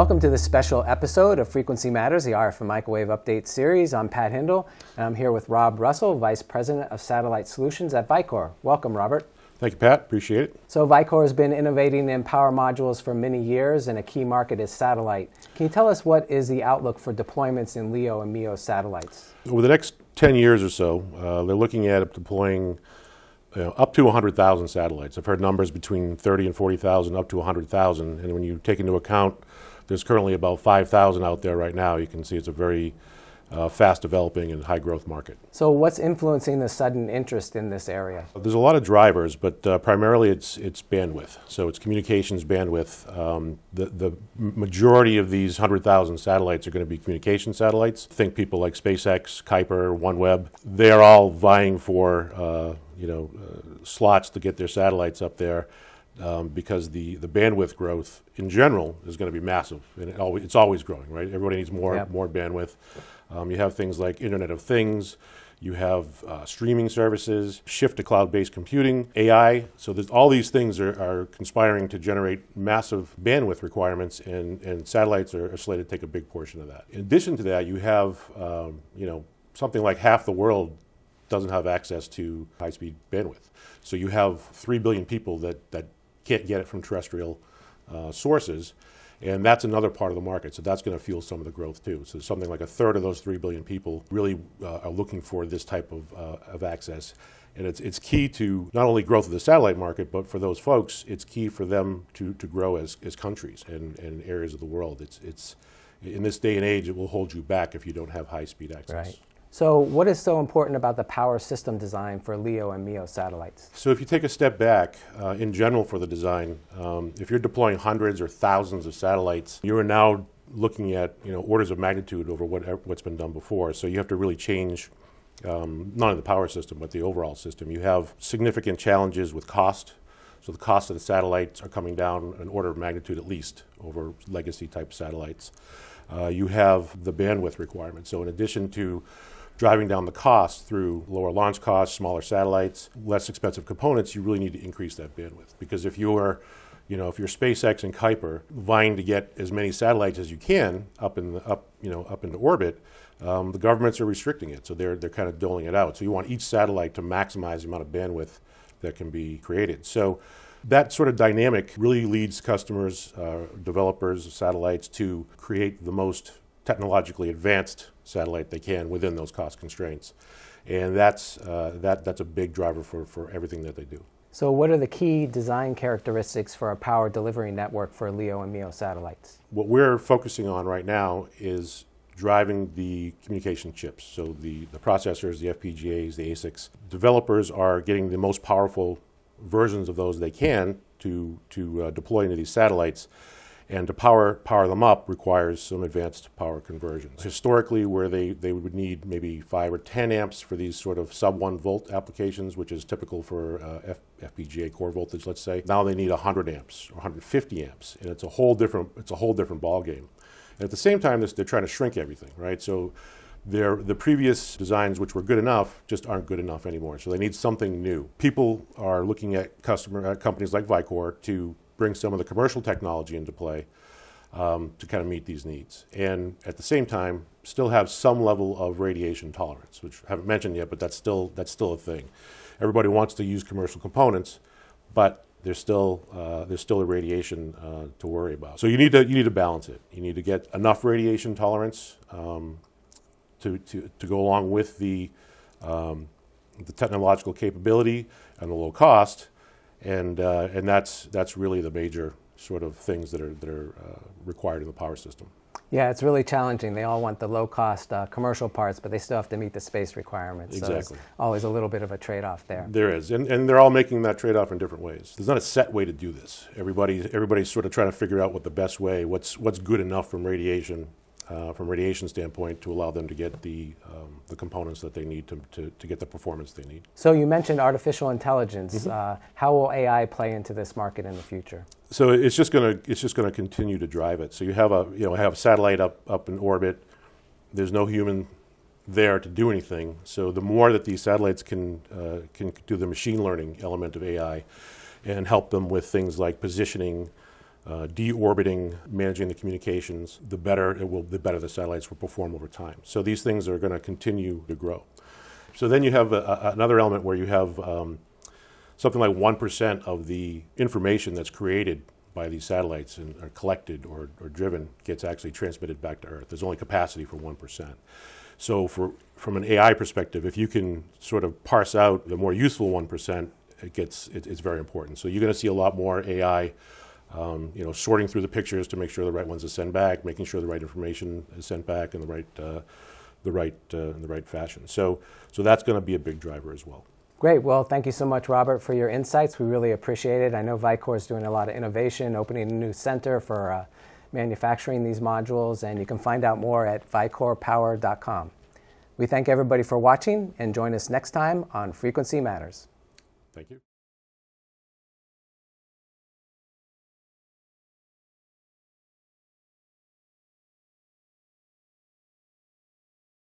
Welcome to this special episode of Frequency Matters, the RF and Microwave Update series. I'm Pat Hindle, and I'm here with Rob Russell, Vice President of Satellite Solutions at Vicor. Welcome, Robert. Thank you, Pat. Appreciate it. So, Vicor has been innovating in power modules for many years, and a key market is satellite. Can you tell us what is the outlook for deployments in LEO and MEO satellites? Over the next 10 years or so, uh, they're looking at deploying you know, up to 100,000 satellites. I've heard numbers between 30 and 40,000, up to 100,000. And when you take into account there's currently about 5,000 out there right now. You can see it's a very uh, fast developing and high growth market. So, what's influencing the sudden interest in this area? There's a lot of drivers, but uh, primarily it's it's bandwidth. So it's communications bandwidth. Um, the the majority of these 100,000 satellites are going to be communication satellites. Think people like SpaceX, Kuiper, OneWeb. They are all vying for uh, you know uh, slots to get their satellites up there um, because the, the bandwidth growth in general is going to be massive, and it always, it's always growing, right? Everybody needs more yep. more bandwidth. Um, you have things like Internet of Things. You have uh, streaming services, shift to cloud-based computing, AI. So all these things are, are, conspiring to generate massive bandwidth requirements, and, and satellites are, are, slated to take a big portion of that. In addition to that, you have um, you know something like half the world doesn't have access to high-speed bandwidth. So you have three billion people that that can't get it from terrestrial uh, sources. And that's another part of the market. So that's going to fuel some of the growth too. So something like a third of those 3 billion people really uh, are looking for this type of, uh, of access. And it's, it's key to not only growth of the satellite market, but for those folks, it's key for them to, to grow as, as countries and, and areas of the world. It's, it's, in this day and age, it will hold you back if you don't have high speed access. Right. So, what is so important about the power system design for LEO and MEO satellites? So, if you take a step back, uh, in general for the design, um, if you're deploying hundreds or thousands of satellites, you are now looking at you know orders of magnitude over what what's been done before. So, you have to really change um, not only the power system but the overall system. You have significant challenges with cost. So, the cost of the satellites are coming down an order of magnitude at least over legacy type satellites. Uh, you have the bandwidth requirements. So, in addition to driving down the cost through lower launch costs, smaller satellites, less expensive components, you really need to increase that bandwidth. Because if you're you know, if you're SpaceX and Kuiper vying to get as many satellites as you can up in the, up, you know, up into orbit, um, the governments are restricting it, so they're they're kind of doling it out. So you want each satellite to maximize the amount of bandwidth that can be created. So that sort of dynamic really leads customers, uh, developers of satellites to create the most technologically advanced satellite they can within those cost constraints. And that's, uh, that, that's a big driver for, for everything that they do. So, what are the key design characteristics for a power delivery network for LEO and MEO satellites? What we're focusing on right now is driving the communication chips. So, the, the processors, the FPGAs, the ASICs. Developers are getting the most powerful versions of those they can to, to uh, deploy into these satellites and to power, power them up requires some advanced power conversions. Historically, where they, they would need maybe 5 or 10 amps for these sort of sub 1 volt applications, which is typical for uh, F, FPGA core voltage, let's say, now they need 100 amps or 150 amps, and it's a whole different, it's a whole different ballgame. And at the same time, they're trying to shrink everything, right? So the previous designs, which were good enough, just aren't good enough anymore. So they need something new. People are looking at customer companies like Vicor to bring some of the commercial technology into play um, to kind of meet these needs. And at the same time, still have some level of radiation tolerance, which I haven't mentioned yet, but that's still, that's still a thing. Everybody wants to use commercial components, but there's still, uh, there's still a radiation uh, to worry about. So you need, to, you need to balance it. You need to get enough radiation tolerance um, to, to, to go along with the, um, the technological capability and the low cost, and uh, and that's that's really the major sort of things that are that are uh, required in the power system. Yeah, it's really challenging. They all want the low cost uh, commercial parts, but they still have to meet the space requirements. Exactly. So always a little bit of a trade off there. There is. And, and they're all making that trade off in different ways. There's not a set way to do this. Everybody, everybody's sort of trying to figure out what the best way, what's, what's good enough from radiation uh, from radiation standpoint to allow them to get the, um, the components that they need to, to, to, get the performance they need. So you mentioned artificial intelligence. Mm-hmm. Uh, how will AI play into this market in the future? So it's just going to it's just going to continue to drive it. So you have a you know have a satellite up up in orbit. There's no human there to do anything. So the more that these satellites can uh, can do the machine learning element of AI, and help them with things like positioning uh, deorbiting, managing the communications, the better it will, the better the satellites will perform over time. So these things are going to continue to grow. So then you have a, a, another element where you have um, something like 1% of the information that's created by these satellites and are collected or, or driven gets actually transmitted back to Earth. There's only capacity for 1%. So for, from an AI perspective, if you can sort of parse out the more useful 1%, it gets, it, it's very important. So you're going to see a lot more AI um, you know, sorting through the pictures to make sure the right ones are sent back, making sure the right information is sent back in the right, uh, the right, uh, in the right fashion. So, so that's going to be a big driver as well. Great. Well, thank you so much, Robert, for your insights. We really appreciate it. I know Vicor is doing a lot of innovation, opening a new center for uh, manufacturing these modules, and you can find out more at vicorpower.com. We thank everybody for watching and join us next time on Frequency Matters. Thank you.